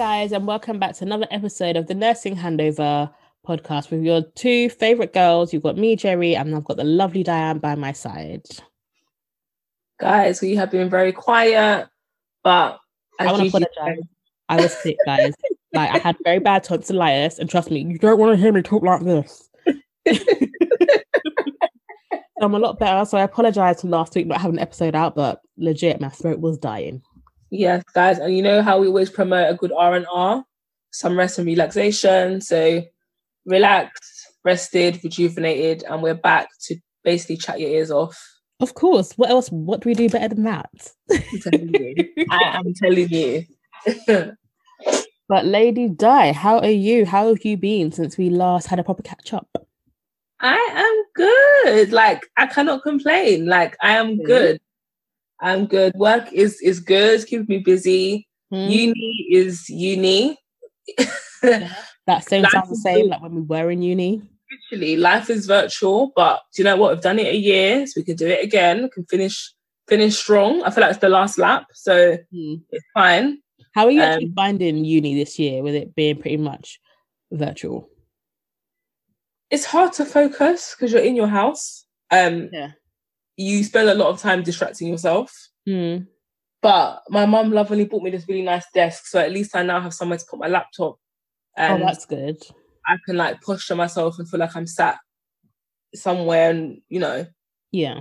Guys, and welcome back to another episode of the Nursing Handover podcast with your two favorite girls. You've got me, Gerry, and I've got the lovely Dianne by my side. Guys, we have been very quiet, but I want to apologize. I was sick, guys. like I had very bad tonsillitis, and trust me, you don't want to hear me talk like this. I'm a lot better, so I apologize for last week not having an episode out, but legit, my throat was dying. Yes, guys, and you know how we always promote a good R and R, some rest and relaxation. So relaxed, rested, rejuvenated, and we're back to basically chat your ears off. Of course. What else? What do we do better than that? I'm telling you. I am telling you. but Lady Di, how are you? How have you been since we last had a proper catch up? I am good. Like I cannot complain. Like I am good. I'm good. Work is is good. Keep me busy. Mm. Uni is uni. that same sounds the same like when we were in uni. Literally, life is virtual, but do you know what? We've done it a year, so we can do it again. We can finish finish strong. I feel like it's the last lap, so mm. it's fine. How are you actually um, finding uni this year with it being pretty much virtual? It's hard to focus because you're in your house. Um, yeah you spend a lot of time distracting yourself. Mm. But my mum lovingly bought me this really nice desk, so at least I now have somewhere to put my laptop. Oh, and oh, that's good. I can like posture myself and feel like I'm sat somewhere, and you know, yeah,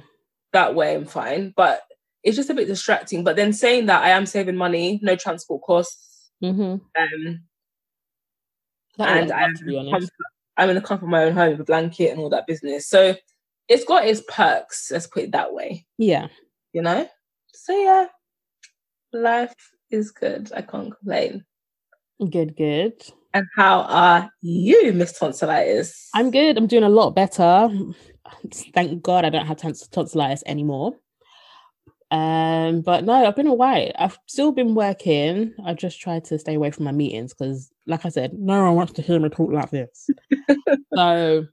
that way I'm fine. But it's just a bit distracting. But then saying that I am saving money, no transport costs. Mm-hmm. Um, and I'm, I'm in the comfort of my own home with a blanket and all that business. So it's got its perks, let's put it that way. Yeah. You know? So yeah, life is good. I can't complain. Good, good. And how are you, Miss Tonsillitis? I'm good. I'm doing a lot better. Thank God I don't have tons- tonsillitis anymore. Um, but no, I've been alright. I've still been working. I just tried to stay away from my meetings because, like I said, no one wants to hear me talk like this. so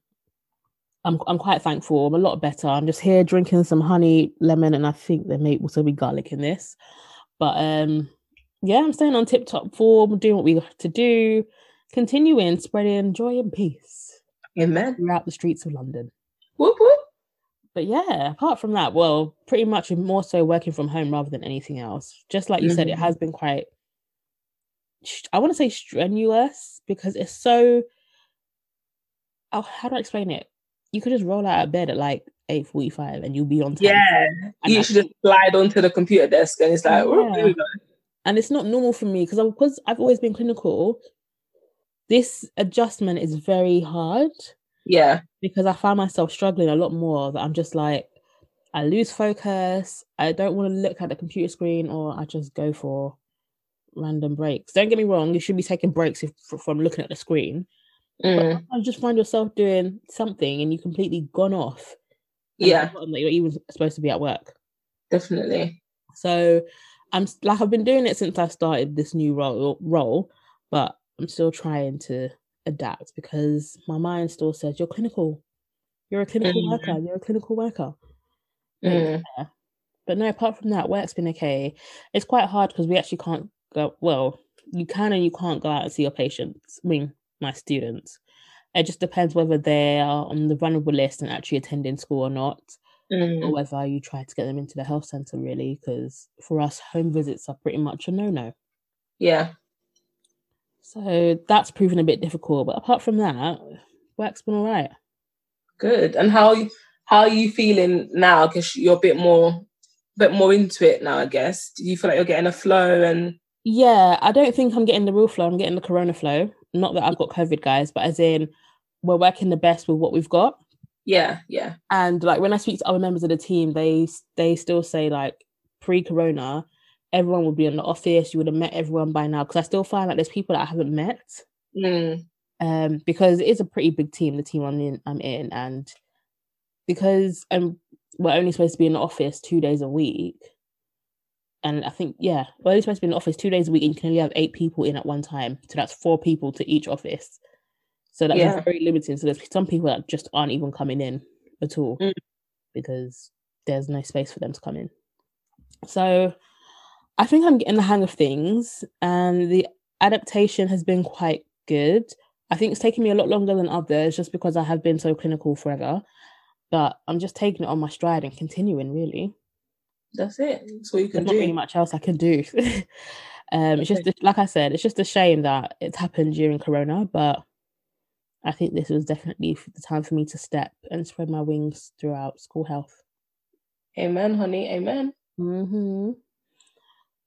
I'm I'm quite thankful. I'm a lot better. I'm just here drinking some honey lemon, and I think there may also be garlic in this. But um, yeah, I'm staying on tip top form, doing what we have to do, continuing spreading joy and peace. Amen. Throughout the streets of London. Whoop whoop. But yeah, apart from that, well, pretty much more so working from home rather than anything else. Just like you mm-hmm. said, it mm-hmm. has been quite. I want to say strenuous because it's so. Oh, how do I explain it? You could just roll out of bed at like 8.45 and you'll be on time. Yeah. You should just slide onto the computer desk and it's like, yeah. and it's not normal for me because because I've always been clinical. This adjustment is very hard. Yeah. Because I find myself struggling a lot more that I'm just like, I lose focus. I don't want to look at the computer screen or I just go for random breaks. Don't get me wrong, you should be taking breaks if, from looking at the screen. Mm. I just find yourself doing something and you completely gone off. Yeah. That you're even supposed to be at work. Definitely. So I'm like I've been doing it since I started this new role role, but I'm still trying to adapt because my mind still says you're clinical. You're a clinical mm. worker. You're a clinical worker. Mm. Yeah. But no, apart from that, work's been okay. It's quite hard because we actually can't go well, you can and you can't go out and see your patients. I mean, my students. It just depends whether they are on the vulnerable list and actually attending school or not, mm. or whether you try to get them into the health centre, really, because for us, home visits are pretty much a no no. Yeah. So that's proven a bit difficult. But apart from that, work's been all right. Good. And how how are you feeling now? Because you're a bit more bit more into it now, I guess. Do you feel like you're getting a flow and yeah, I don't think I'm getting the real flow. I'm getting the corona flow. Not that I've got COVID, guys, but as in we're working the best with what we've got. Yeah, yeah. And like when I speak to other members of the team, they they still say like pre-corona, everyone would be in the office. You would have met everyone by now. Because I still find like there's people that I haven't met. Mm. Um, because it is a pretty big team, the team I'm in, I'm in, and because um we're only supposed to be in the office two days a week and I think yeah, well, you're supposed to be in the office two days a week, and you can only have eight people in at one time. So that's four people to each office. So that's yeah. very limiting. So there's some people that just aren't even coming in at all mm. because there's no space for them to come in. So I think I'm getting the hang of things, and the adaptation has been quite good. I think it's taken me a lot longer than others just because I have been so clinical forever. But I'm just taking it on my stride and continuing really. That's it. That's what you can There's do. not really much else I can do. um, it's just like I said, it's just a shame that it's happened during Corona, but I think this was definitely the time for me to step and spread my wings throughout school health. Amen, honey. Amen. hmm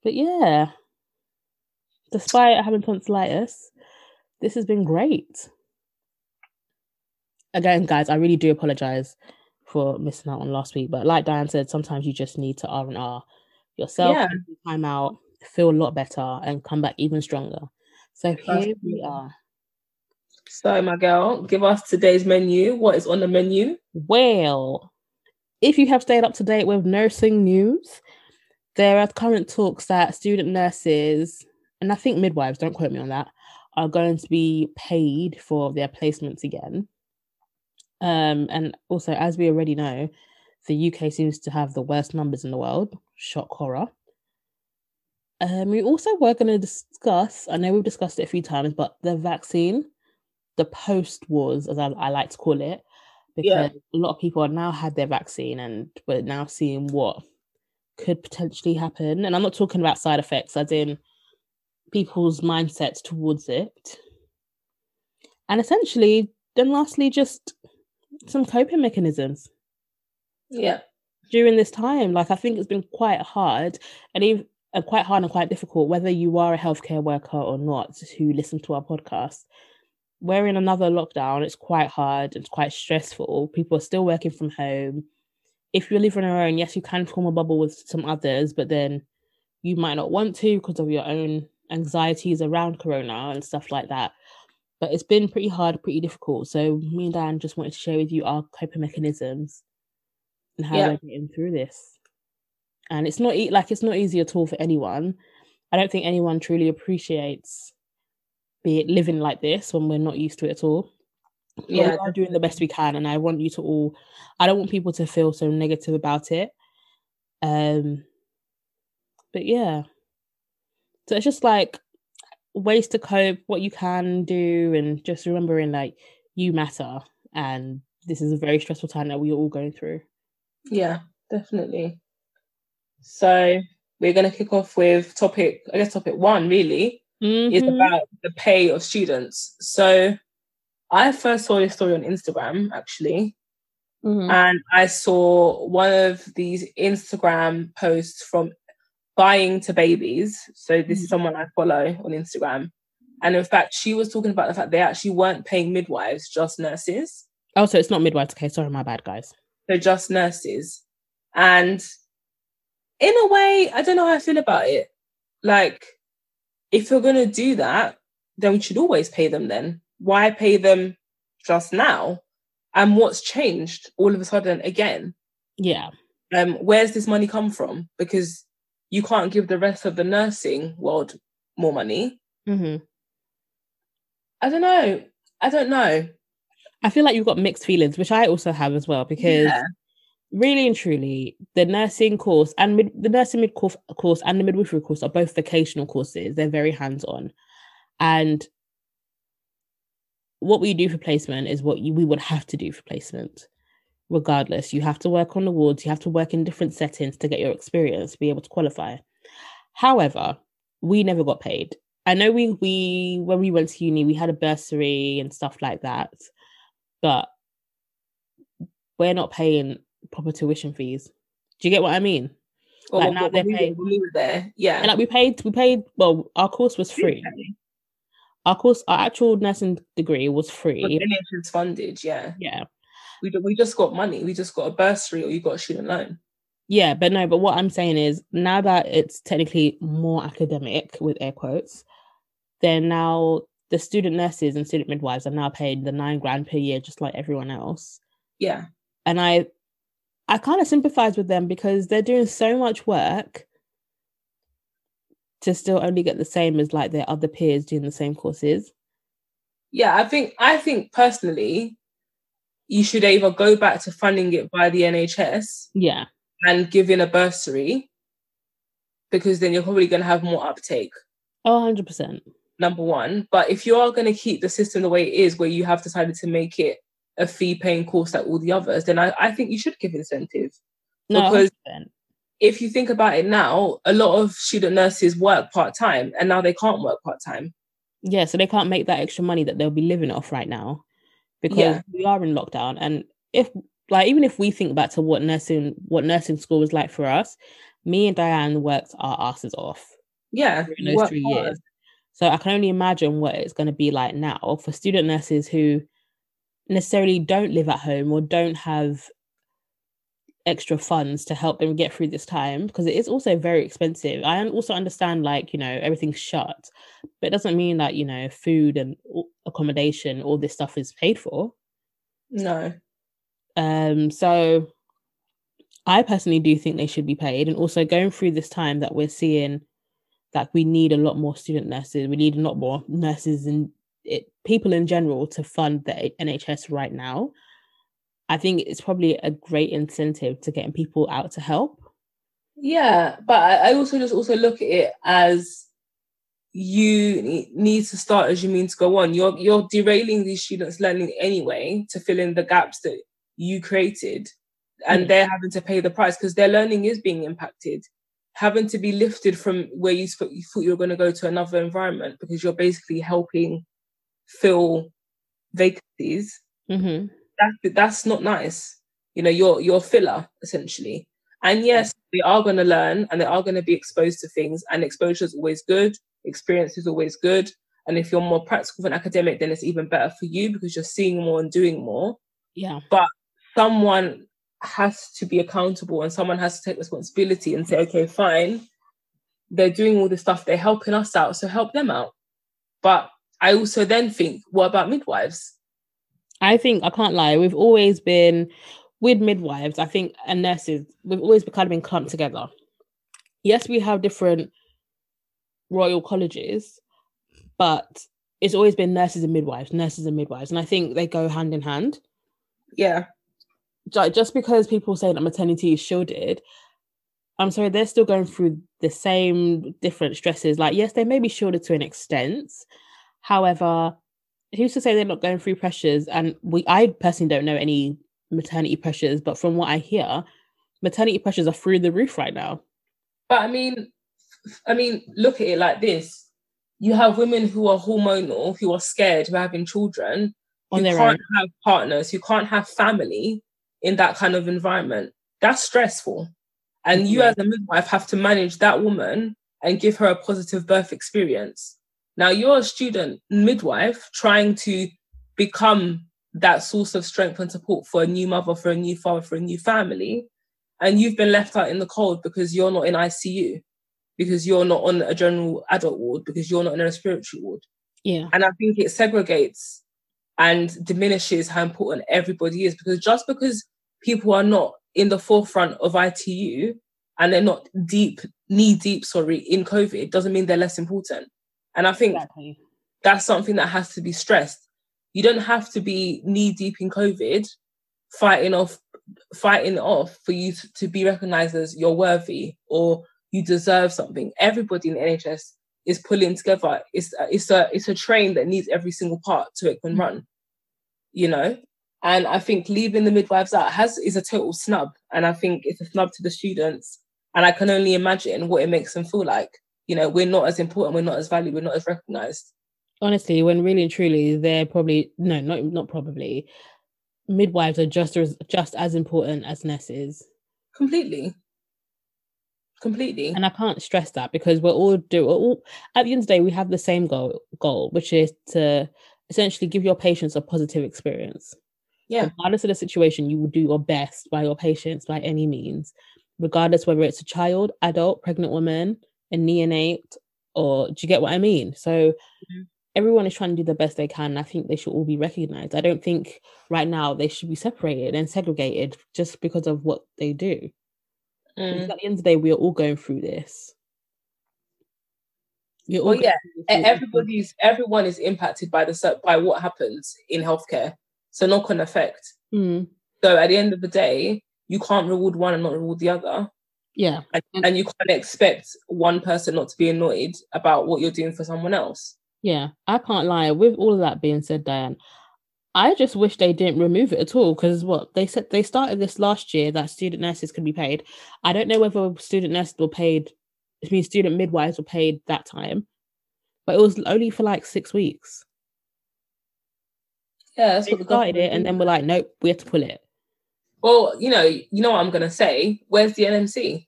But yeah, despite having tonsillitis, this has been great. Again, guys, I really do apologize for missing out on last week. But like Dianne said, sometimes you just need to R and R yourself, Yeah. time out, feel a lot better, and come back even stronger. So here we are. So, my girl, give us today's menu. What is on the menu? Well, if you have stayed up to date with nursing news, there are current talks that student nurses, and I think midwives, don't quote me on that, are going to be paid for their placements again. Um, and also, as we already know, the UK seems to have the worst numbers in the world. Shock horror. Um, we also were going to discuss, I know we've discussed it a few times, but the vaccine, the post wars, as I, I like to call it, because Yeah. a lot of people have now had their vaccine and we're now seeing what could potentially happen. And I'm not talking about side effects, as in people's mindsets towards it. And essentially, then lastly, just some coping mechanisms Yeah. during this time. Like I think it's been quite hard and even uh, quite hard and quite difficult, whether you are a healthcare worker or not, who listen to our podcast. We're in another lockdown. It's quite hard. It's quite stressful. People are still working from home. If you live on your own, yes, you can form a bubble with some others, but then you might not want to because of your own anxieties around Corona and stuff like that. But it's been pretty hard, pretty difficult. So me and Dan just wanted to share with you our coping mechanisms and how Yeah. we're getting through this. And it's not e- like it's not easy at all for anyone. I don't think anyone truly appreciates be it living like this when we're not used to it at all. But we Yeah. are doing the best we can, and I want you to all. I don't want people to feel so negative about it. Um, but yeah, so it's just like ways to cope, what you can do, and just remembering like you matter, and this is a very stressful time that we're all going through. Yeah, definitely. So we're going to kick off with topic, I guess topic one really is Mhm. about the pay of students. So I first saw this story on Instagram actually, Mhm. and I saw one of these Instagram posts from Buying to Babies. So this is someone I follow on Instagram. And in fact, she was talking about the fact they actually weren't paying midwives, just nurses. Oh, so it's not midwives. Okay, sorry, my bad, guys. they're just nurses. And in a way, I don't know how I feel about it. Like, if you're gonna do that, then we should always pay them then. Why pay them just now? And what's changed all of a sudden again? Yeah. Um, where's this money come from? Because you can't give the rest of the nursing world more money. hmm I don't know. I don't know. I feel like you've got mixed feelings, which I also have as well, because Yeah. really and truly, the nursing course and mid- the nursing mid course course and the midwifery course are both vocational courses. They're very hands on, and what we do for placement is what you, we would have to do for placement. Regardless, you have to work on the wards, you have to work in different settings to get your experience, to be able to qualify. However, we never got paid. I know we we when we went to uni, we had a bursary and stuff like that, but we're not paying proper tuition fees. Do you get what I mean? Well, Like, now when they're we, paying- we were there, yeah. And like we paid, we paid. Well, our course was free. Okay. Our course, our actual nursing degree was But free. NHS funded, yeah. Yeah, We, we just got money. We just got a bursary or you got a student loan. yeah, but no. But what I'm saying is, now that it's technically more academic with air quotes, then now the student nurses and student midwives are now paid the nine grand per year, just like everyone else. Yeah. and I I kind of sympathize with them because they're doing so much work to still only get the same as like their other peers doing the same courses. Yeah, I think I think personally, you should either go back to funding it by the NHS Yeah. and give in a bursary, because then you're probably going to have more uptake. Oh, 100%. number one. But if you are going to keep the system the way it is, where you have decided to make it a fee paying course like all the others, then I, I think you should give incentive. No, Because- 100%. If you think about it now, a lot of student nurses work part time and now they can't work part time. yeah, so they can't make that extra money that they'll be living off right now because Yeah. we are in lockdown. And if like even if we think back to what nursing what nursing school was like for us, me and Dianne worked our asses off Yeah. during those three hard. years. So I can only imagine what it's going to be like now for student nurses who necessarily don't live at home or don't have extra funds to help them get through this time because it is also very expensive. I also understand like, you know, everything's shut, but it doesn't mean that, you know, food and accommodation, all this stuff is paid for. No. Um, so I personally do think they should be paid. And also going through this time that we're seeing that we need a lot more student nurses, we need a lot more nurses and it, people in general to fund the NHS right now. I think it's probably a great incentive to getting people out to help. Yeah, but I also just also look at it as you need to start as you mean to go on. You're you're derailing these students' learning anyway to fill in the gaps that you created, and Mm. they're having to pay the price because their learning is being impacted, having to be lifted from where you, thought you were going to go to another environment because you're basically helping fill vacancies hmm that that's not nice. You know, you're you're filler essentially. And yes, they are going to learn and they are going to be exposed to things. And exposure is always good. Experience is always good. And if you're more practical than academic, then it's even better for you because you're seeing more and doing more. Yeah. But someone has to be accountable and someone has to take responsibility and say, okay, fine, they're doing all this stuff, they're helping us out, so help them out. But I also then think, what about midwives? I think I can't lie. We've always been with midwives, I think, and nurses. We've always kind of been clumped together. Yes, we have different royal colleges, but it's always been nurses and midwives, nurses and midwives, and I think they go hand in hand. Yeah. Ju- Just because people say that maternity is shielded, I'm sorry, they're still going through the same different stresses. Like, yes, they may be shielded to an extent. However, who's to say they're not going through pressures? And we, I personally don't know any maternity pressures, but from what I hear, maternity pressures are through the roof right now. But I mean, I mean, look at it like this: you have women who are hormonal, who are scared, who are having children, On who can't own. have partners, who can't have family in that kind of environment. That's stressful, and you Yeah. as a midwife have to manage that woman and give her a positive birth experience. Now you're a student midwife trying to become that source of strength and support for a new mother, for a new father, for a new family and you've been left out in the cold because you're not in ICU, because you're not on a general adult ward, because you're not in a respiratory ward. Yeah. And I think it segregates and diminishes how important everybody is because just because people are not in the forefront of ITU and they're not deep, knee deep, sorry, in COVID doesn't mean they're less important. And I think Exactly. that's something that has to be stressed. You don't have to be knee deep in COVID, fighting off, fighting off for you to, to be recognized as you're worthy or you deserve something. Everybody in the NHS is pulling together. It's a, it's a it's a train that needs every single part to it can run. You know, and I think leaving the midwives out has is a total snub, and I think it's a snub to the students. And I can only imagine what it makes them feel like. You know, we're not as important, we're not as valued, we're not as recognized. honestly, when really and truly, they're probably no, not not probably. Midwives are just as just as important as nurses, Completely. Completely. and I can't stress that because we're all do all at the end of the day we have the same goal goal, which is to essentially give your patients a positive experience. Yeah. Regardless of the situation, you will do your best by your patients by any means, regardless whether it's a child, adult, pregnant woman, a neonate, or do you get what I mean? So Mhm. everyone is trying to do the best they can. and I think they should all be recognized. I don't think right now they should be separated and segregated just because of what they do. Mm. at the end of the day, we are all going through this. We're Well, yeah, Everybody's everyone is impacted by the by what happens in healthcare. So knock on effect. Mm, So at the end of the day, you can't reward one and not reward the other. Yeah, And, and you can't expect one person not to be annoyed about what you're doing for someone else. Yeah, I can't lie. With all of that being said, Dianne, I just wish they didn't remove it at all because what they said they started this last year that student nurses can be paid. I don't know whether student nurses were paid, I mean student midwives were paid that time, but it was only for like six weeks. Yeah, that's They what the started it and then we're like, nope, we have to pull it. Well, you know, you know what I'm gonna say. Where's the NMC?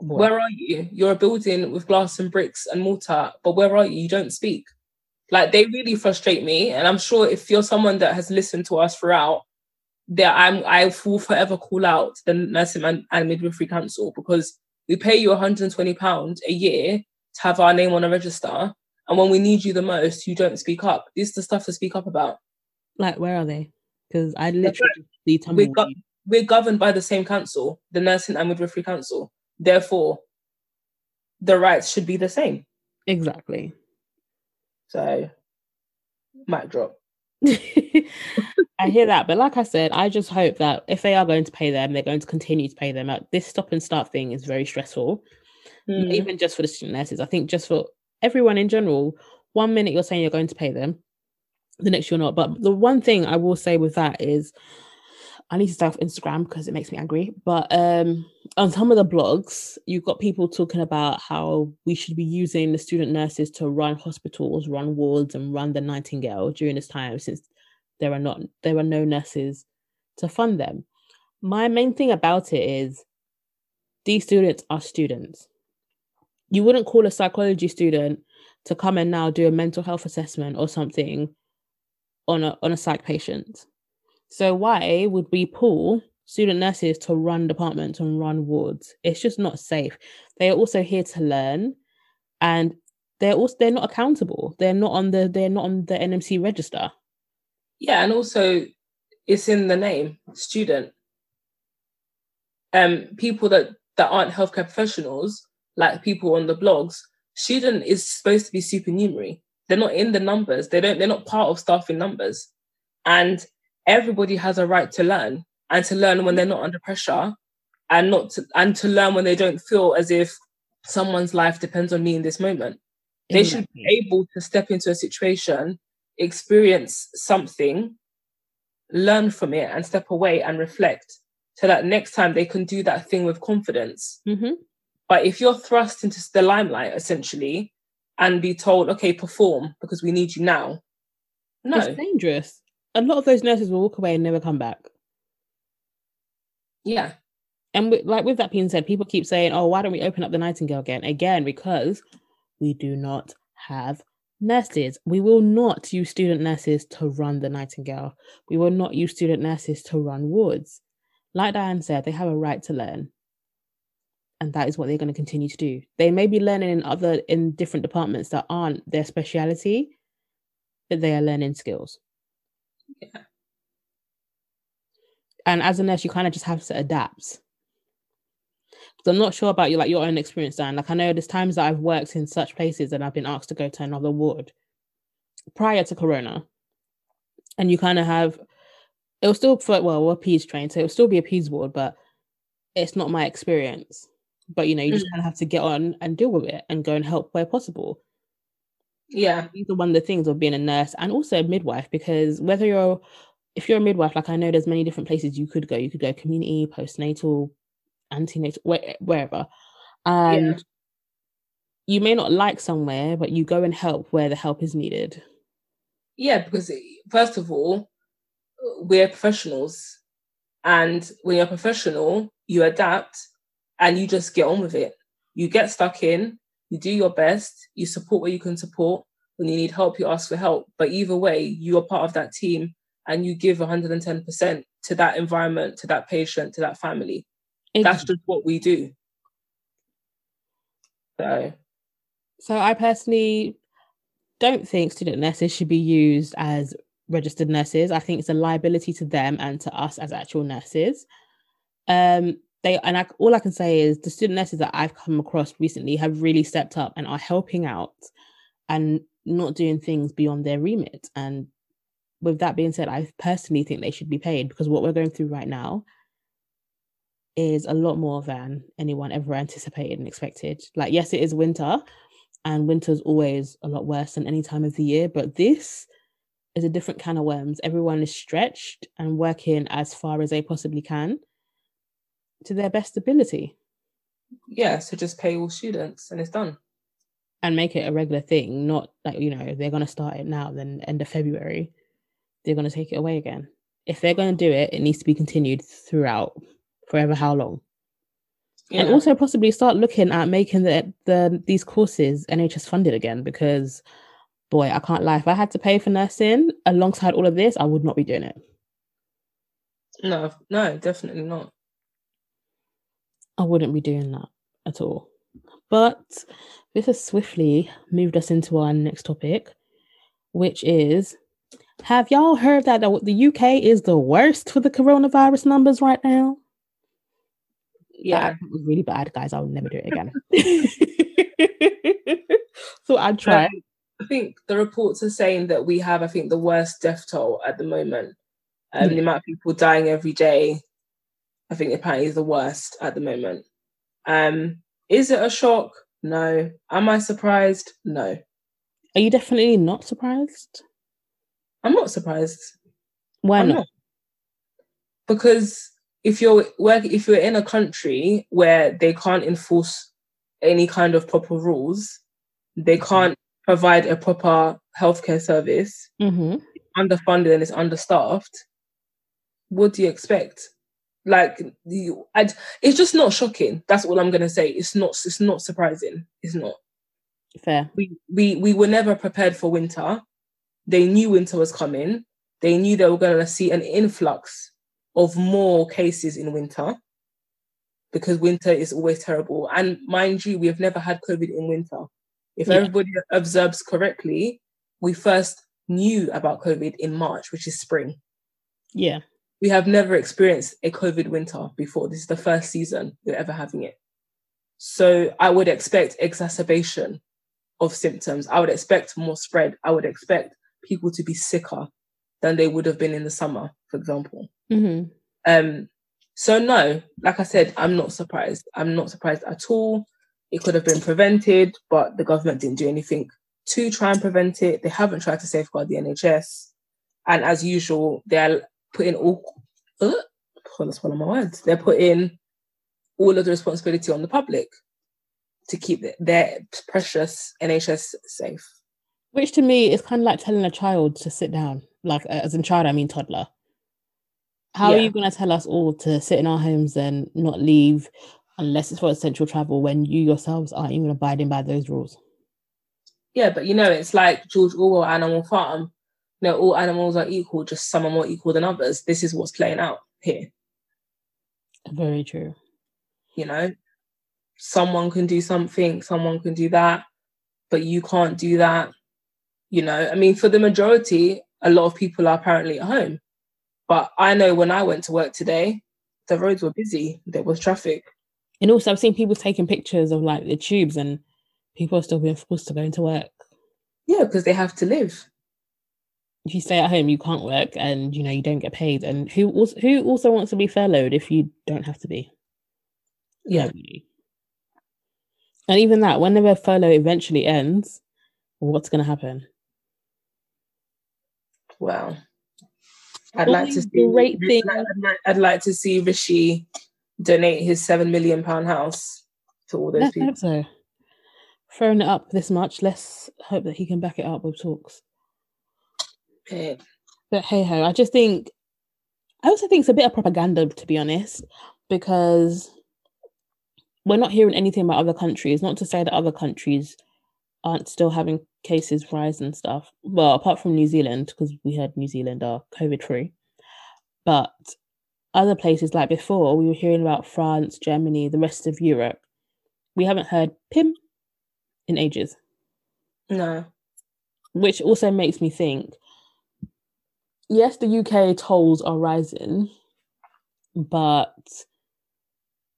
Boy. Where are you? You're a building with glass and bricks and mortar, but where are you? You don't speak. Like they really frustrate me, and I'm sure if you're someone that has listened to us throughout, that I'm I will forever call out the nursing and, and midwifery council because we pay you 120 pounds a year to have our name on a register, and when we need you the most, you don't speak up. This is the stuff to speak up about. Like, where are they? Because I literally just see We got- tumbleweed. we're governed by the same council, the Nursing and Midwifery Council. Therefore, the rights should be the same. Exactly. So, mic drop. I hear that, but like I said, I just hope that if they are going to pay them, they're going to continue to pay them. Uh, This stop and start thing is very stressful, Mm. even just for the student nurses. I think just for everyone in general. One minute you're saying you're going to pay them, the next you're not. But the one thing I will say with that is, I need to stay off Instagram because it makes me angry. But um, on some of the blogs, you've got people talking about how we should be using the student nurses to run hospitals, run wards, and run the Nightingale during this time, since there are not there are no nurses to fund them. My main thing about it is these students are students. You wouldn't call a psychology student to come and now do a mental health assessment or something on a on a psych patient. So why would we pull student nurses to run departments and run wards? It's just not safe. They are also here to learn and they're also they're not accountable. They're not on the they're not on the NMC register. Yeah, and also it's in the name, student. Um, people that that aren't healthcare professionals, like people on the blogs, student is supposed to be supernumerary. They're not in the numbers. They don't. They're not part of staffing numbers, and everybody has a right to learn and to learn when they're not under pressure, and not to, and to learn when they don't feel as if someone's life depends on me in this moment they should be able to step into a situation, experience something, learn from it, and step away and reflect so that next time they can do that thing with confidence. hmm But if you're thrust into the limelight essentially and be told, okay, perform because we need you now, no. It's dangerous. A lot of those nurses will walk away and never come back. Yeah. And with, like with that being said, people keep saying, "Oh, why don't we open up the Nightingale again?" Again, because we do not have nurses. We will not use student nurses to run the Nightingale. We will not use student nurses to run wards. Like Dianne said, they have a right to learn, and that is what they're going to continue to do. They may be learning in other in different departments that aren't their speciality, but they are learning skills. Yeah. And as a nurse, you kind of just have to adapt. So I'm not sure about your like your own experience, Dan. Like I know there's times that I've worked in such places and I've been asked to go to another ward prior to Corona, and you kind of have it will still for well we're paeds trained, so it'll still be a paeds ward, but it's not my experience. But you know, you just mm. kind of have to get on and deal with it and go and help where possible. Yeah. These are one of the things of being a nurse and also a midwife because whether you're if you're a midwife, like I know there's many different places you could go. You could go community, postnatal, antenatal, where, wherever. And you may not like somewhere, but you go and help where the help is needed. Yeah, because first of all, we're professionals. And when you're a professional, you adapt and you just get on with it. You get stuck in, you do your best, you support where you can support. When you need help, you ask for help. But either way, you are part of that team and you give 110% to that environment, to that patient, to that family. That's just what we do. So, So I personally don't think student nurses should be used as registered nurses. I think it's a liability to them and to us as actual nurses. Um, they and I, all I can say is the student nurses that I've come across recently have really stepped up and are helping out and not doing things beyond their remit. And with that being said, I personally think they should be paid because what we're going through right now is a lot more than anyone ever anticipated and expected. Like, yes, it is winter, and winter's always a lot worse than any time of the year. But this is a different kind of worms. Everyone is stretched and working as far as they possibly can to their best ability. Yeah, so just pay all students and it's done. And make it a regular thing, not like, you know, they're going to start it now, then end of February, they're going to take it away again. If they're going to do it, it needs to be continued throughout forever how long. Yeah. And also possibly start looking at making the, the these courses NHS funded again because boy, I can't lie. If I had to pay for nursing alongside all of this, I would not be doing it. No, no, definitely not. I wouldn't be doing that at all. But this has swiftly moved us into our next topic, which is have y'all heard that the UK is the worst for the coronavirus numbers right now? Yeah, it was really bad, guys. I will never do it again. so I'd try. I think the reports are saying that we have, I think, the worst death toll at the moment. Um, The amount of people dying every day, I think apparently is the worst at the moment. Um, is it a shock? No. Am I surprised? No. Are you definitely not surprised? I'm not surprised. Why not? not? Because if you're work if you're in a country where they can't enforce any kind of proper rules, they mm-hmm. can't provide a proper healthcare service, mm-hmm. underfunded and it's understaffed, what do you expect? Like you, I'd, it's just not shocking. That's all I'm gonna say. It's not. It's not surprising. It's not. Fair. We we we were never prepared for winter. They knew winter was coming. They knew they were going to see an influx of more cases in winter because winter is always terrible. And mind you, we have never had COVID in winter. If yeah. everybody observes correctly, we first knew about COVID in March, which is spring. Yeah. We have never experienced a COVID winter before. This is the first season we're ever having it. So I would expect exacerbation of symptoms. I would expect more spread. I would expect people to be sicker than they would have been in the summer, for example. Mm-hmm. Um, so no, like I said, I'm not surprised. I'm not surprised at all. It could have been prevented, but the government didn't do anything to try and prevent it. They haven't tried to safeguard the NHS, and as usual, they're putting all. Uh, that's one of my words. They're putting all of the responsibility on the public to keep their precious NHS safe. Which to me is kind of like telling a child to sit down. Like, as in child, I mean toddler. How yeah. are you going to tell us all to sit in our homes and not leave unless it's for essential travel when you yourselves aren't even abiding by those rules? Yeah, but you know, it's like George Orwell Animal Farm. You know, all animals are equal, just some are more equal than others. This is what's playing out here. Very true. You know, someone can do something, someone can do that, but you can't do that. You know, I mean, for the majority, a lot of people are apparently at home. But I know when I went to work today, the roads were busy. There was traffic. And also, I've seen people taking pictures of like the tubes, and people are still being forced to go into work. Yeah, because they have to live. If you stay at home, you can't work, and you know you don't get paid. And who also who also wants to be furloughed if you don't have to be? Yeah. And even that, whenever furlough eventually ends, what's going to happen? Well, I'd like to see. Great thing. I'd like, I'd like to see Rishi donate his seven million pound house to all those Let's people. Hope so. Throwing it up this much, let's hope that he can back it up with talks. But hey ho, I just think I also think it's a bit of propaganda to be honest, because we're not hearing anything about other countries. Not to say that other countries aren't still having cases rise and stuff. Well, apart from New Zealand, because we heard New Zealand are COVID free. But other places like before, we were hearing about France, Germany, the rest of Europe. We haven't heard PIM in ages. No. Which also makes me think yes, the UK tolls are rising, but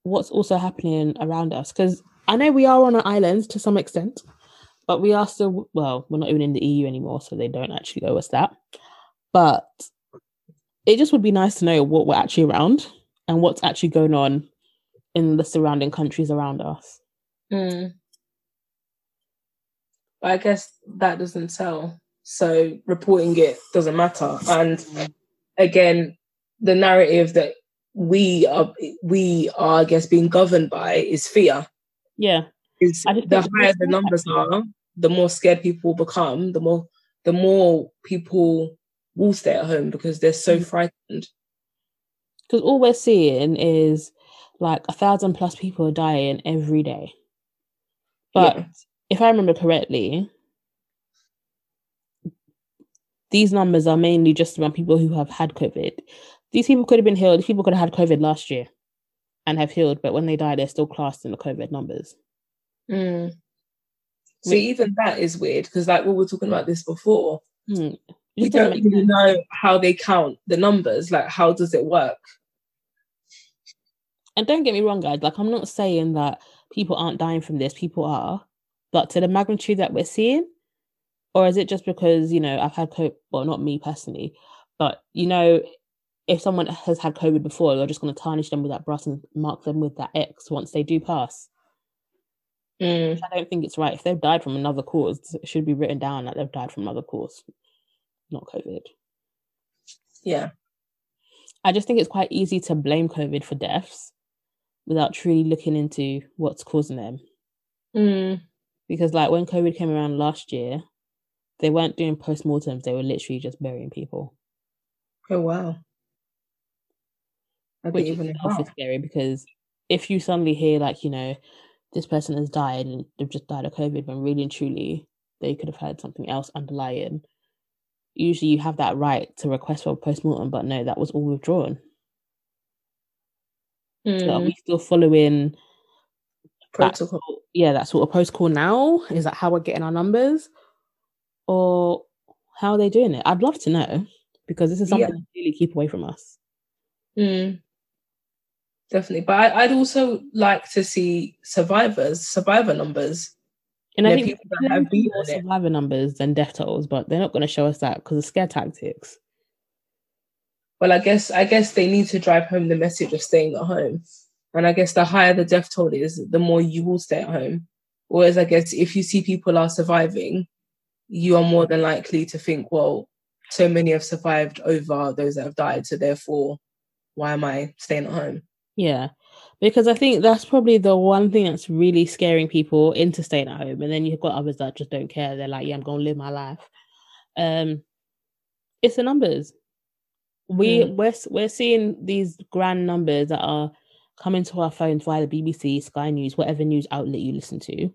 what's also happening around us? Because I know we are on an island to some extent, but we are still, well, we're not even in the EU anymore, so they don't actually owe us that. But it just would be nice to know what we're actually around and what's actually going on in the surrounding countries around us. Mm. I guess that doesn't sell. So reporting it doesn't matter. And again, the narrative that we are we are I guess being governed by is fear. Yeah. Is the higher the numbers are, the more scared people become, the more the more people will stay at home because they're so mm. frightened. Because all we're seeing is like a thousand plus people are dying every day. But yeah. if I remember correctly, these numbers are mainly just around people who have had COVID. These people could have been healed. People could have had COVID last year and have healed, but when they die, they're still classed in the COVID numbers. Mm. See, even that is weird because, like, we were talking about this before. Mm. You don't really know how they count the numbers. Like, how does it work? And don't get me wrong, guys. Like, I'm not saying that people aren't dying from this. People are, but to the magnitude that we're seeing, or is it just because you know I've had COVID? Well, not me personally, but you know, if someone has had COVID before, you're just going to tarnish them with that brush and mark them with that X once they do pass. Mm. I don't think it's right. If they've died from another cause, it should be written down that they've died from another cause, not COVID. Yeah. I just think it's quite easy to blame COVID for deaths without truly looking into what's causing them. Mm. Because, like, when COVID came around last year, they weren't doing postmortems, they were literally just burying people. Oh, wow. I Which even is scary because if you suddenly hear, like, you know, this person has died and they've just died of COVID when really and truly they could have had something else underlying. Usually you have that right to request for a postmortem, but no, that was all withdrawn. Mm. So are we hmm. still following protocol? That, yeah, that sort of protocol now? Is that how we're getting our numbers? Or how are they doing it? I'd love to know because this is something yeah. really keep away from us. Mm definitely. But I, would also like to see survivors, survivor numbers. And I think people that have been more survivor numbers than death tolls, but they're not going to show us that because of scare tactics. Well, I guess I guess they need to drive home the message of staying at home, and I guess the higher the death toll is, the more you will stay at home. Whereas I guess if you see people are surviving, you are more than likely to think, well, so many have survived over those that have died, so therefore, why am I staying at home? Yeah. Because I think that's probably the one thing that's really scaring people into staying at home. And then you've got others that just don't care. They're like, yeah, I'm gonna live my life. Um it's the numbers. We mm. we're we're seeing these grand numbers that are coming to our phones via the BBC, Sky News, whatever news outlet you listen to.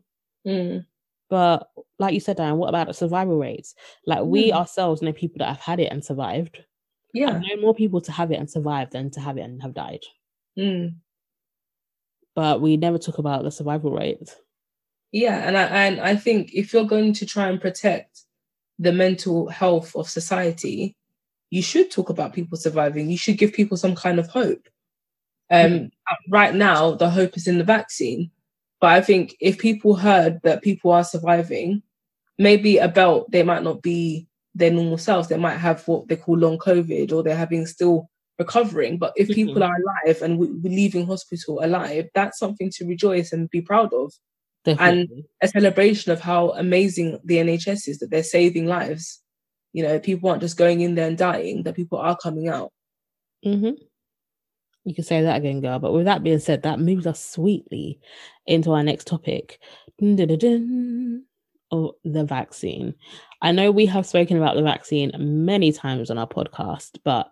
Mm. But like you said, Dianne, what about the survival rates? Like mm. we ourselves know people that have had it and survived. Yeah. I know more people to have it and survive than to have it and have died. Mm. But we never talk about the survival rate. Yeah, and I and I think if you're going to try and protect the mental health of society, you should talk about people surviving. You should give people some kind of hope. Um, mm. Right now, the hope is in the vaccine. But I think if people heard that people are surviving, maybe about they might not be their normal selves. They might have what they call long COVID, or they're having still recovering. But if people mm-hmm. are alive and we, are leaving hospital alive, that's something to rejoice and be proud of. Definitely. And a celebration of how amazing the NHS is that they're saving lives. You know, people aren't just going in there and dying, that people are coming out. Mm-hmm. You can say that again, girl. But with that being said, that moves us sweetly into our next topic. Oh, the vaccine. I know we have spoken about the vaccine many times on our podcast, but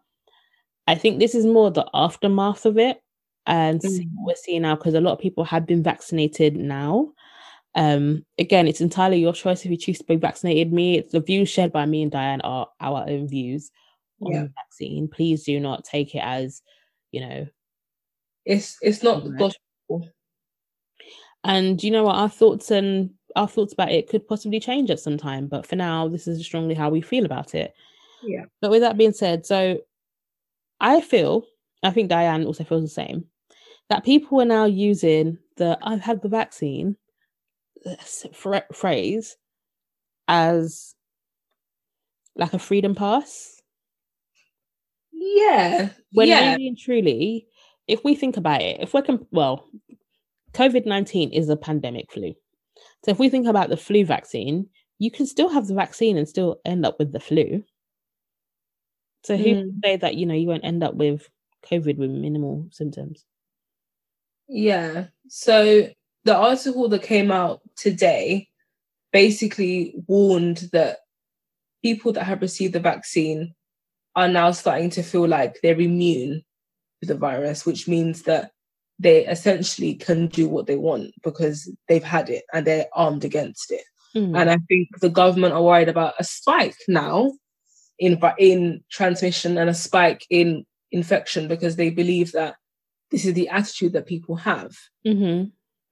I think this is more the aftermath of it and mm. we're seeing now because a lot of people have been vaccinated now. Um, again, it's entirely your choice if you choose to be vaccinated. Me, it's the views shared by me and Dianne are our own views on yeah. the vaccine. Please do not take it as, you know, it's it's not the gospel. And you know what, our thoughts and our thoughts about it could possibly change at some time, but for now, this is strongly how we feel about it. Yeah. But with that being said, so I feel, I think Dianne also feels the same, that people are now using the I've had the vaccine phrase as like a freedom pass. Yeah. When yeah. really and truly, if we think about it, if we're, comp- well, COVID 19 is a pandemic flu. So if we think about the flu vaccine, you can still have the vaccine and still end up with the flu. So who Mm. say that you know you won't end up with COVID with minimal symptoms? Yeah. So the article that came out today basically warned that people that have received the vaccine are now starting to feel like they're immune to the virus, which means that they essentially can do what they want because they've had it and they're armed against it. Mm. And I think the government are worried about a spike now in in transmission and a spike in infection because they believe that this is the attitude that people have. hmm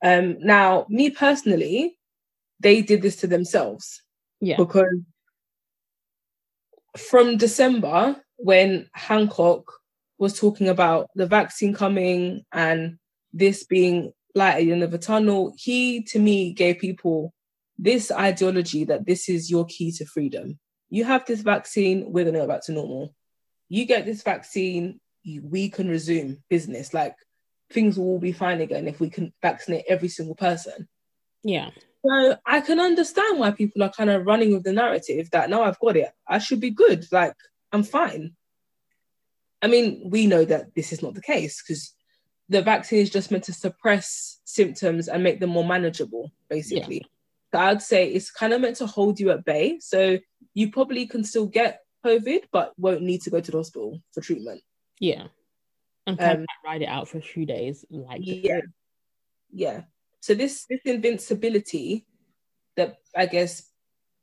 Um, now, me personally, they did this to themselves Yeah. because from December, when Hancock was talking about the vaccine coming and this being light at the end of a tunnel, he to me gave people this ideology that this is your key to freedom. You have this vaccine, we're going to go back to normal. You get this vaccine, we can resume business. Like things will all be fine again if we can vaccinate every single person. Yeah. So I can understand why people are kind of running with the narrative that now I've got it, I should be good. Like I'm fine. I mean, we know that this is not the case because the vaccine is just meant to suppress symptoms and make them more manageable, basically. So I'd say it's kind of meant to hold you at bay. So you probably can still get COVID, but won't need to go to the hospital for treatment. Yeah. And Um, ride it out for a few days, like Yeah. yeah so this this invincibility that i guess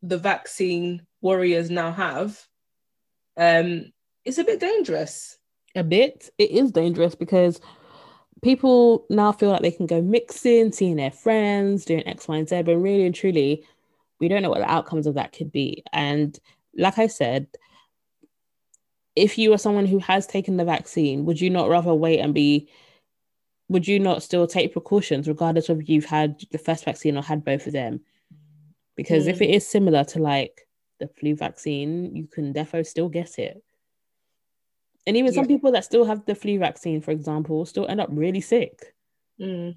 the vaccine warriors now have um is a bit dangerous a bit. It is dangerous because people now feel like they can go mixing, seeing their friends, doing X, Y, and Z, but really and truly, we don't know what the outcomes of that could be. And like I said, if you are someone who has taken the vaccine, would you not rather wait and be? Would you not still take precautions, regardless of if you've had the first vaccine or had both of them? Because if Mm. it is similar to like the flu vaccine, you can defo still get it. And even some people that still have the flu vaccine, for example, still end up really sick. Mm,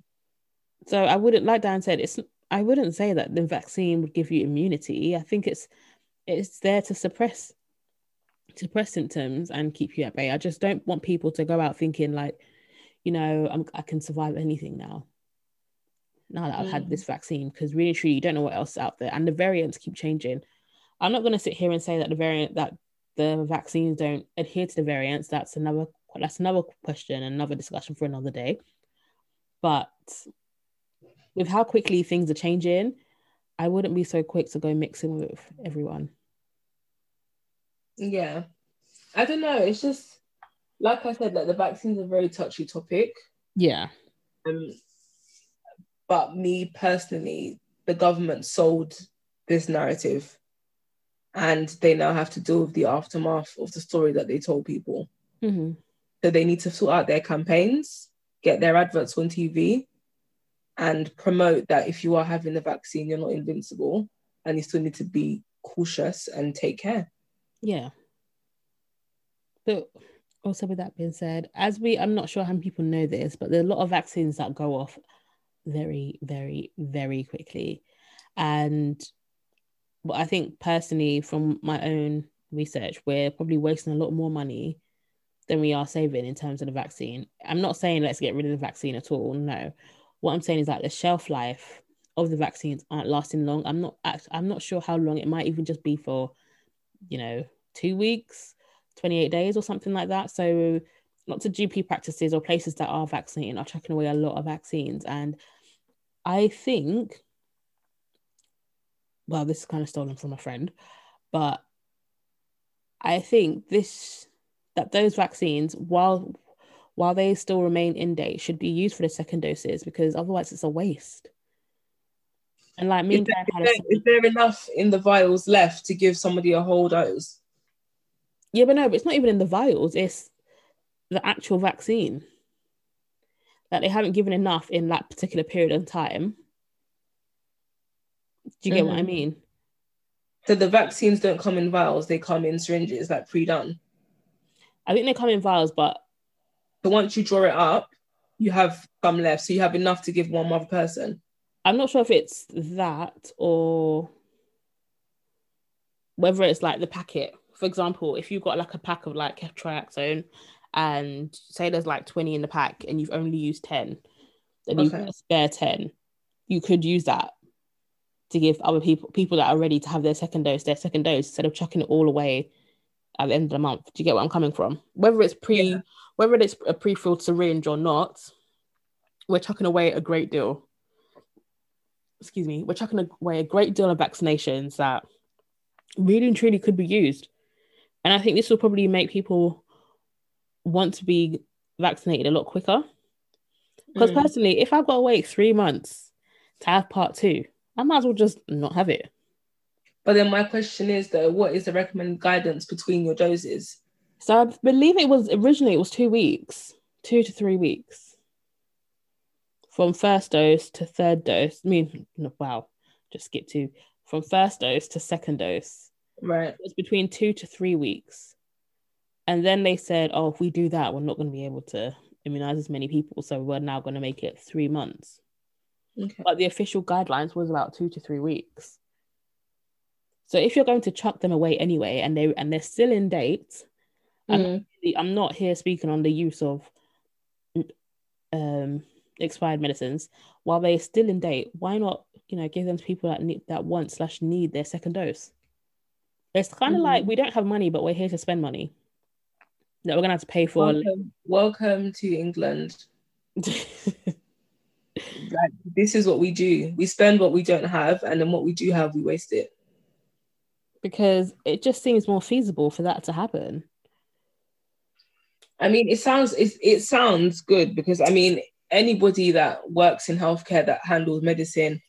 So I wouldn't, like Dan said, it's I wouldn't say that the vaccine would give you immunity. I think it's it's there to suppress suppress symptoms and keep you at bay. I just don't want people to go out thinking like, you know, I'm, I can survive anything now. Now that I've had Mm. this vaccine, because really, truly, you don't know what else is out there, and the variants keep changing. I'm not going to sit here and say that the variant that the vaccines don't adhere to the variants. That's another that's another question, another discussion for another day. But with how quickly things are changing, I wouldn't be so quick to go mixing with everyone. yeah i don't know it's just like i said like the vaccine's a very touchy topic Yeah. um, but me personally the government sold this narrative and they now have to deal with the aftermath of the story that they told people hmm So they need to sort out their campaigns, get their adverts on TV, and promote that if you are having the vaccine, you're not invincible and you still need to be cautious and take care. Yeah. But also, with that being said, as we, I'm not sure how many people know this, but there are a lot of vaccines that go off very, very, very quickly. And but I think personally, from my own research, we're probably wasting a lot more money than we are saving in terms of the vaccine. I'm not saying let's get rid of the vaccine at all. No. What I'm saying is that the shelf life of the vaccines aren't lasting long. I'm not I'm not sure how long it might even just be for, you know, two weeks, 28 days or something like that. So lots of GP practices or places that are vaccinating are chucking away a lot of vaccines. And I think, well, this is kind of stolen from a friend, but I think this that those vaccines, while while they still remain in date, should be used for the second doses because otherwise it's a waste. And like me Is and there, Dad had a is there- is there enough in the vials left to give somebody a whole dose? Yeah, but no, but it's not even in the vials, it's the actual vaccine. That they haven't given enough in that particular period of time. Do you get what I Mhm. mean? So the vaccines don't come in vials, they come in syringes, like pre-done. I think they come in vials, but So once you draw it up, you have some left. So you have enough to give one other person. I'm not sure if it's that or whether it's like the packet. For example, if you've got like a pack of like triaxone and say there's like 20 in the pack and you've only used 10, then you've got a spare 10. You could use that to give other people people that are ready to have their second dose, their second dose, instead of chucking it all away at the end of the month. Do you get what I'm coming from? Whether it's pre Yeah. whether it's a pre-filled syringe or not, we're chucking away a great deal. Excuse me, we're chucking away a great deal of vaccinations that really and truly could be used. And I think this will probably make people want to be vaccinated a lot quicker. Because Mm. personally, if I've got to wait three months to have part two, I might as well just not have it. But then my question is though, what is the recommended guidance between your doses? So I believe it was originally it was two weeks, two to three weeks. From first dose to third dose. I mean, wow, just skip to from first dose to second dose. Right. It was between two to three weeks. And then they said, oh, if we do that, we're not going to be able to immunize as many people. So we're now going to make it three months. Okay. But the official guidelines was about two to three weeks. So if you're going to chuck them away anyway, and they and they're still in date, I'm, Mm. I'm not here speaking on the use of um expired medicines while they're still in date. Why not, you know, give them to people that need that want slash need their second dose? It's kind of Mhm. like we don't have money, but we're here to spend money that we're gonna have to pay for. Welcome, welcome to England. Like this is what we do. We spend what we don't have, and then what we do have, we waste it. because it just seems more feasible for that to happen. I mean, it sounds it, it sounds good because I mean, anybody that works in healthcare that handles medicine,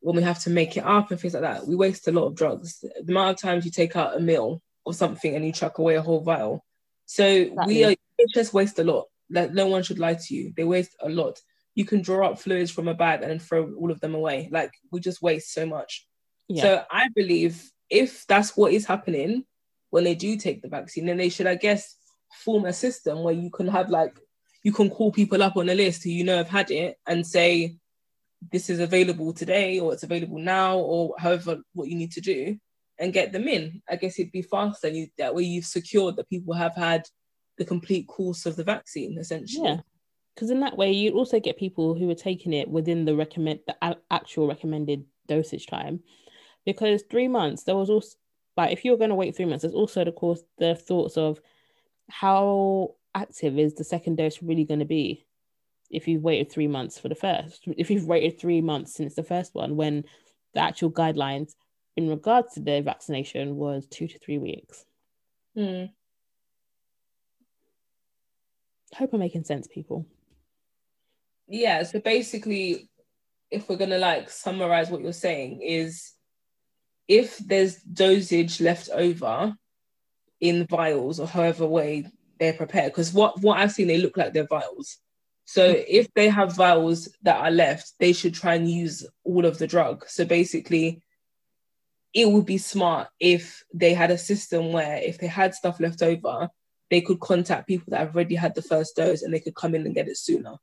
when we have to make it up and things like that, we waste a lot of drugs. The amount of times you take out a meal or something and you chuck away a whole vial. So we are just waste a lot. Like no one should lie to you. They waste a lot. You can draw up fluids from a bag and then throw all of them away. Like we just waste so much. Yeah. So I believe if that's what is happening when they do take the vaccine, then they should, I guess, form a system where you can have like you can call people up on a list who you know have had it and say this is available today or it's available now or however what you need to do and get them in. I guess it'd be faster. You, that way you've secured that people have had the complete course of the vaccine essentially. Yeah. Because in that way, you also get people who are taking it within the recommend the actual recommended dosage time. Because three months, there was also like if you're going to wait three months, there's also of course the thoughts of how active is the second dose really going to be if you've waited three months for the first. If you've waited three months since the first one, when the actual guidelines in regards to the vaccination was two to three weeks. Hmm. Hope I'm making sense, people. Yeah so basically if we're gonna like summarize what you're saying is if there's dosage left over in vials or however way they're prepared because what what i've seen they look like they're vials. So mm-hmm. if they have vials that are left they should try and use all of the drug. So basically it would be smart if they had a system where if they had stuff left over they could contact people that have already had the first dose and they could come in and get it sooner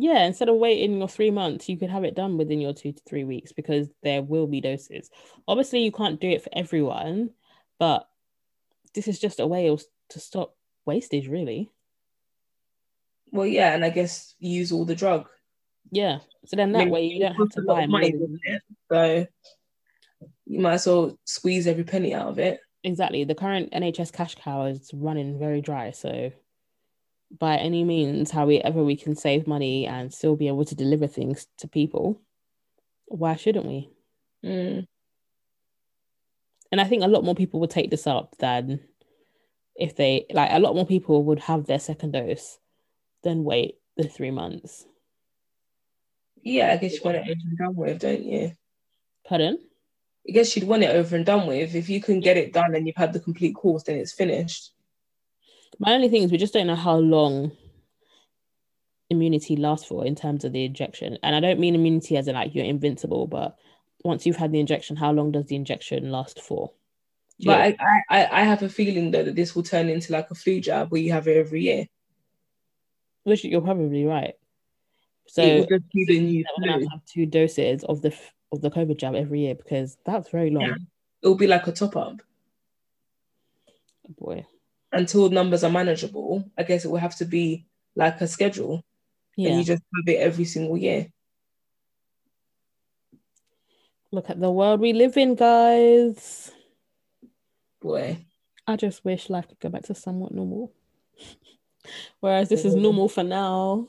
Yeah, instead of waiting your three months, you could have it done within your two to three weeks because there will be doses. Obviously, you can't do it for everyone, but this is just a way to stop wastage, really. Well, yeah, and I guess use all the drug. Yeah. So then I that mean, way you don't have to buy money, than- doesn't it? So you might as well squeeze every penny out of it. Exactly. The current NHS cash cow is running very dry. So by any means, however we can save money and still be able to deliver things to people, why shouldn't we? Mm. And I think a lot more people would take this up than if they like a lot more people would have their second dose than wait the three months. Yeah, I guess you want it over and done with, don't you? Pardon? I guess you'd want it over and done with. If you can get it done and you've had the complete course, then it's finished. My only thing is we just don't know how long immunity lasts for in terms of the injection. And I don't mean immunity as in like you're invincible, but once you've had the injection, how long does the injection last for? Do But I, I, I- I have a feeling though that this will turn into like a flu jab where you have it every year. which you're probably right. So it will just be the new we're gonna have have two doses of the of the COVID jab every year because that's very long. Yeah. It will be like a top up. Oh boy. Until numbers are manageable, I guess it will have to be like a schedule. Yeah. And you just have it every single year. Look at the world we live in, guys. Boy. I just wish life could go back to somewhat normal. Whereas this is Mm. normal for now.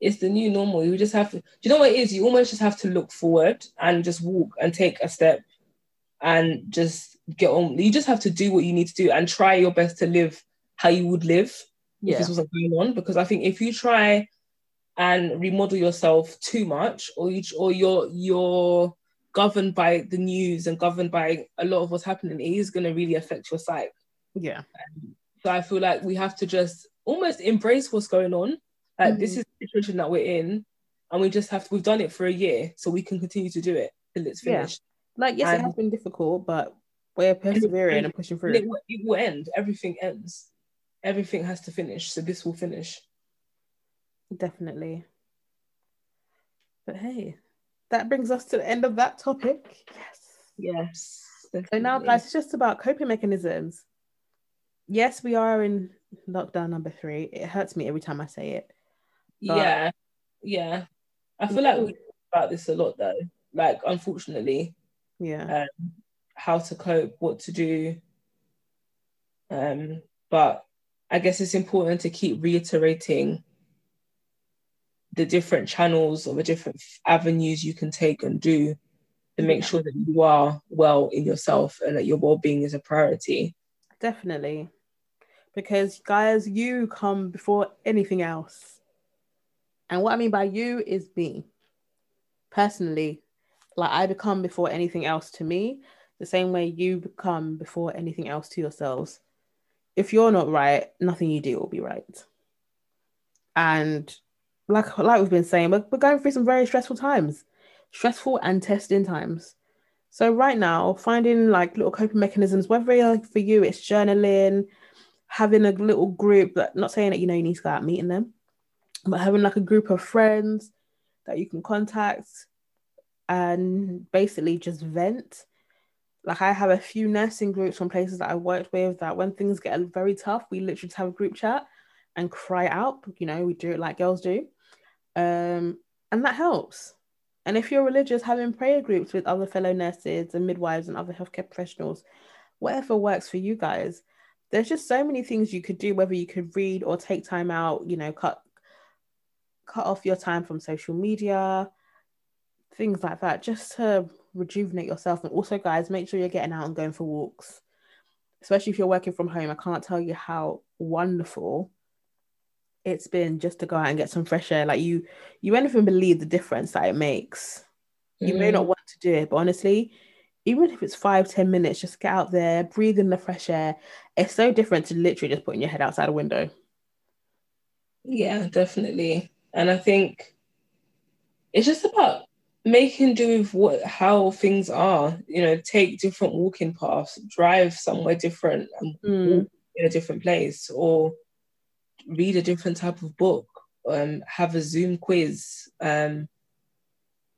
It's the new normal. You just have to do you know what it is? You almost just have to look forward and just walk and take a step and just get on. You just have to do what you need to do and try your best to live how you would live if this wasn't going on. Because I think if you try and remodel yourself too much, or you or you're you're governed by the news and governed by a lot of what's happening, it is going to really affect your psyche. Yeah. So I feel like we have to just almost embrace what's going on. Like this Mhm. is the situation that we're in, and we just have to. We've done it for a year, so we can continue to do it till it's Yeah. finished. Like, yes, it has been difficult, but we're persevering and pushing And through. it, will- it will end. Everything ends. Everything has to finish. So this will finish. Definitely. But hey, that brings us to the end of that topic. Yes. Yes. So now, guys, it's just about coping mechanisms. Yes, we are in lockdown number three. It hurts me every time I say it. yeah, yeah. I feel like we talk about this a lot though. Like, unfortunately, Yeah. um, how to cope, what to do. Um, but I guess it's important to keep reiterating the different channels or the different avenues you can take and do to make sure that you are well in yourself and that your well-being is a priority. Definitely. Because, guys, you come before anything else. And what I mean by you is me. Personally, like I become before anything else to me, the same way you become before anything else to yourselves. If you're not right, nothing you do will be right. And like like we've been saying, we're, we're going through some very stressful times, stressful and testing times. So right now, finding like little coping mechanisms, whether for you it's journaling, having a little group, but not saying that you know you need to go out meeting them, but having like a group of friends that you can contact and basically just vent. Like I have a few nursing groups from places that I worked with that when things get very tough, we literally just have a group chat and cry out. You know, we do it like girls do. Um, and that helps. And if you're religious, having prayer groups with other fellow nurses and midwives and other healthcare professionals, whatever works for you guys. There's just so many things you could do, whether you could read or take time out, you know, cut cut off your time from social media, things like that, just to rejuvenate yourself. And also, guys, make sure you're getting out and going for walks, especially if you're working from home. I can't tell you how wonderful it's been just to go out and get some fresh air. Like you, you won't even believe the difference that it makes. You may not mm-hmm. want to do it, but honestly, even if it's five, ten minutes, just get out there, breathe in the fresh air. It's so different to literally just putting your head outside a window. Yeah, definitely. And I think it's just about making do with what how things are. You know, take different walking paths, drive somewhere different and walk in a different place, or read a different type of book, um, have a Zoom quiz, um,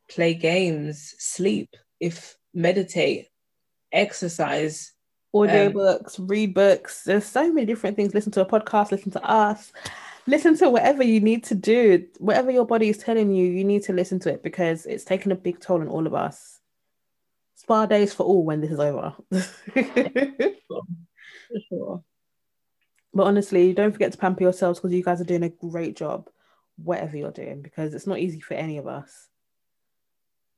play games, sleep, if meditate, exercise. Audiobooks, read books. There's so many different things. Listen to a podcast, listen to us, listen to whatever you need to do. Whatever your body is telling you, you need to listen to it because it's taking a big toll on all of us. Spa days for all when this is over. For sure. But honestly, don't forget to pamper yourselves because you guys are doing a great job, whatever you're doing, because it's not easy for any of us.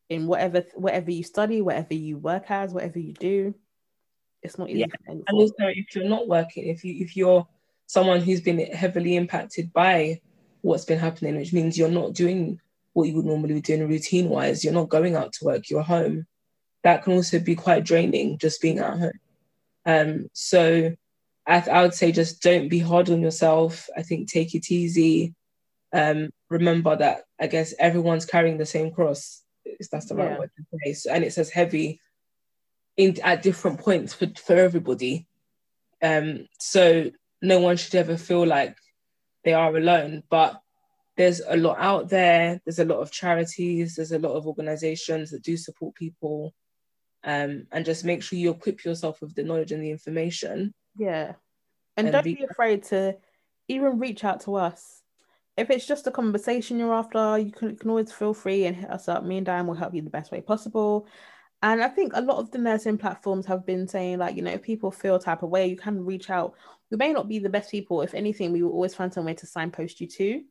In whatever whatever you study, whatever you work as, whatever you do, it's not easy Yeah, And also, if you're not working, if you if you're someone who's been heavily impacted by what's been happening, which means you're not doing what you would normally be doing routine wise, you're not going out to work, you're home. That can also be quite draining, just being at home. Um, so I, I would say just don't be hard on yourself. I think take it easy. Um, remember that I guess everyone's carrying the same cross. If that's the right Yeah. word to say. So, and it says heavy in at different points for, for everybody. Um, so no one should ever feel like they are alone. But there's a lot out there. There's a lot of charities. There's a lot of organizations that do support people. Um, and just make sure you equip yourself with the knowledge and the information Yeah. And, And don't be- afraid to even reach out to us. If it's just a conversation you're after, you can, you can always feel free and hit us up. Me and Dianne will help you the best way possible. And I think a lot of the nursing platforms have been saying, like, you know, if people feel type of way, you can reach out. We may not be the best people. If anything, we will always find some way to signpost you to.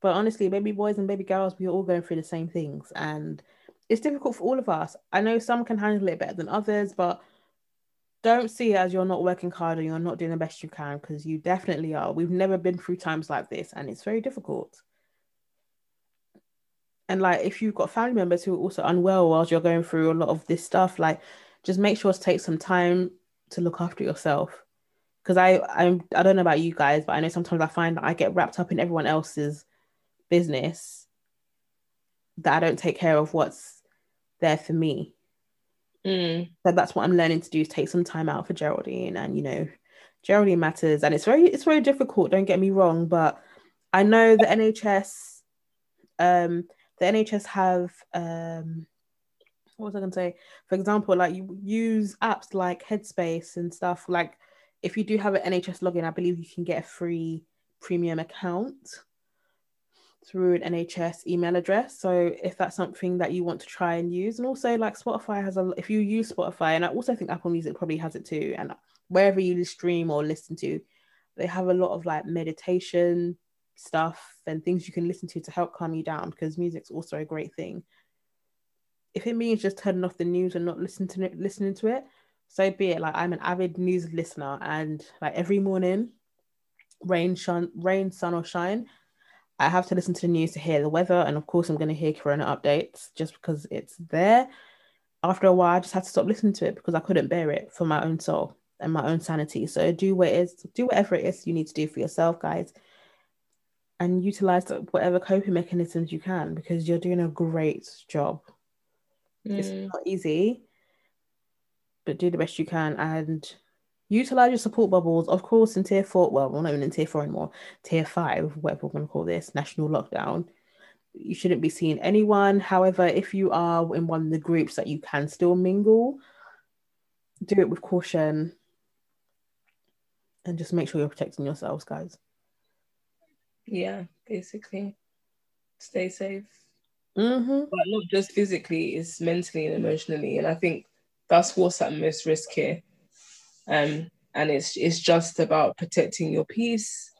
But honestly, baby boys and baby girls, we're all going through the same things. And it's difficult for all of us. I know some can handle it better than others, but don't see it as you're not working hard or you're not doing the best you can because you definitely are. We've never been through times like this and it's very difficult. And like if you've got family members who are also unwell whilst you're going through a lot of this stuff, like just make sure to take some time to look after yourself. Because I I'm I don't know about you guys, but I know sometimes I find that I get wrapped up in everyone else's business that I don't take care of what's there for me. Mm. So that's what I'm learning to do is take some time out for Geraldine and you know Geraldine matters and it's very it's very difficult don't get me wrong but I know the NHS um the NHS have um what was I gonna say for example like you use apps like Headspace and stuff like if you do have an NHS login I believe you can get a free premium account through an NHS email address. So if that's something that you want to try and use, and also like Spotify has a, if you use Spotify, and I also think Apple Music probably has it too, and wherever you stream or listen to, they have a lot of like meditation stuff and things you can listen to to help calm you down because music's also a great thing. If it means just turning off the news and not listening to it, listening to it, so be it. Like I'm an avid news listener, and like every morning, rain, shine, rain, sun or shine, I have to listen to the news to hear the weather, and of course, I'm going to hear Corona updates just because it's there. After a while, I just had to stop listening to it because I couldn't bear it for my own soul and my own sanity. So do what is, do whatever it is you need to do for yourself, guys, and utilize whatever coping mechanisms you can because you're doing a great job. It's Mm. not easy, but do the best you can and utilize your support bubbles. Of course, in tier four, well, we're not even in tier four anymore, tier five, whatever we're going to call this, national lockdown. You shouldn't be seeing anyone. However, if you are in one of the groups that you can still mingle, do it with caution and just make sure you're protecting yourselves, guys. Yeah, basically. Stay safe. Mm-hmm. But not just physically, it's mentally and emotionally. And I think that's what's at most risk here. Um, and it's it's just about protecting your peace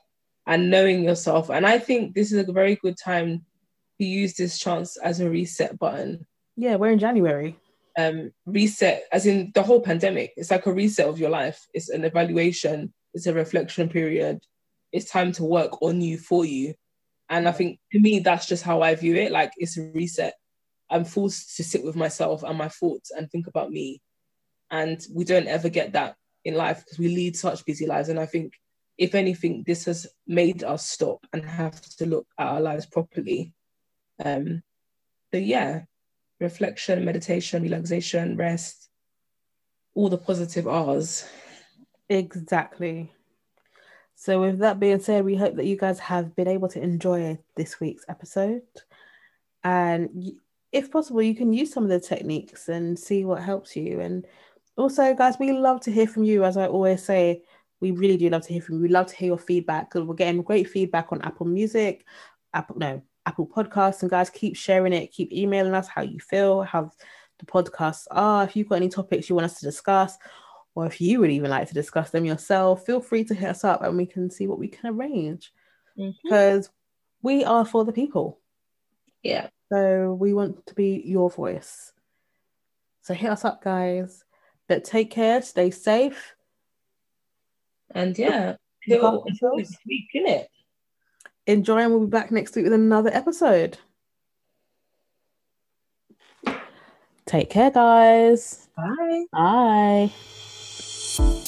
and knowing yourself. And I think this is a very good time to use this chance as a reset button. Yeah, we're in January. Um, reset as in the whole pandemic. It's like a reset of your life. It's an evaluation, it's a reflection period. It's time to work on you for you. And I think to me, that's just how I view it. Like it's a reset. I'm forced to sit with myself and my thoughts and think about me. And we don't ever get that in life because we lead such busy lives. And I think, if anything, this has made us stop and have to look at our lives properly. Um, so yeah, reflection, meditation, relaxation, rest, all the positive R's. Exactly. So, with that being said, we hope that you guys have been able to enjoy this week's episode. And if possible, you can use some of the techniques and see what helps you. And also, guys, we love to hear from you. As I always say, we really do love to hear from you. We love to hear your feedback because we're getting great feedback on Apple Music, Apple, no, Apple Podcasts. And guys, keep sharing it, keep emailing us how you feel, how the podcasts are. If you've got any topics you want us to discuss, or if you would even like to discuss them yourself, feel free to hit us up and we can see what we can arrange mm-hmm. because we are for the people. Yeah. So we want to be your voice. So hit us up, guys. But take care, stay safe. And yeah, until next week, innit? Enjoy, and we'll be back next week with another episode. Take care, guys. Bye. Bye. Bye.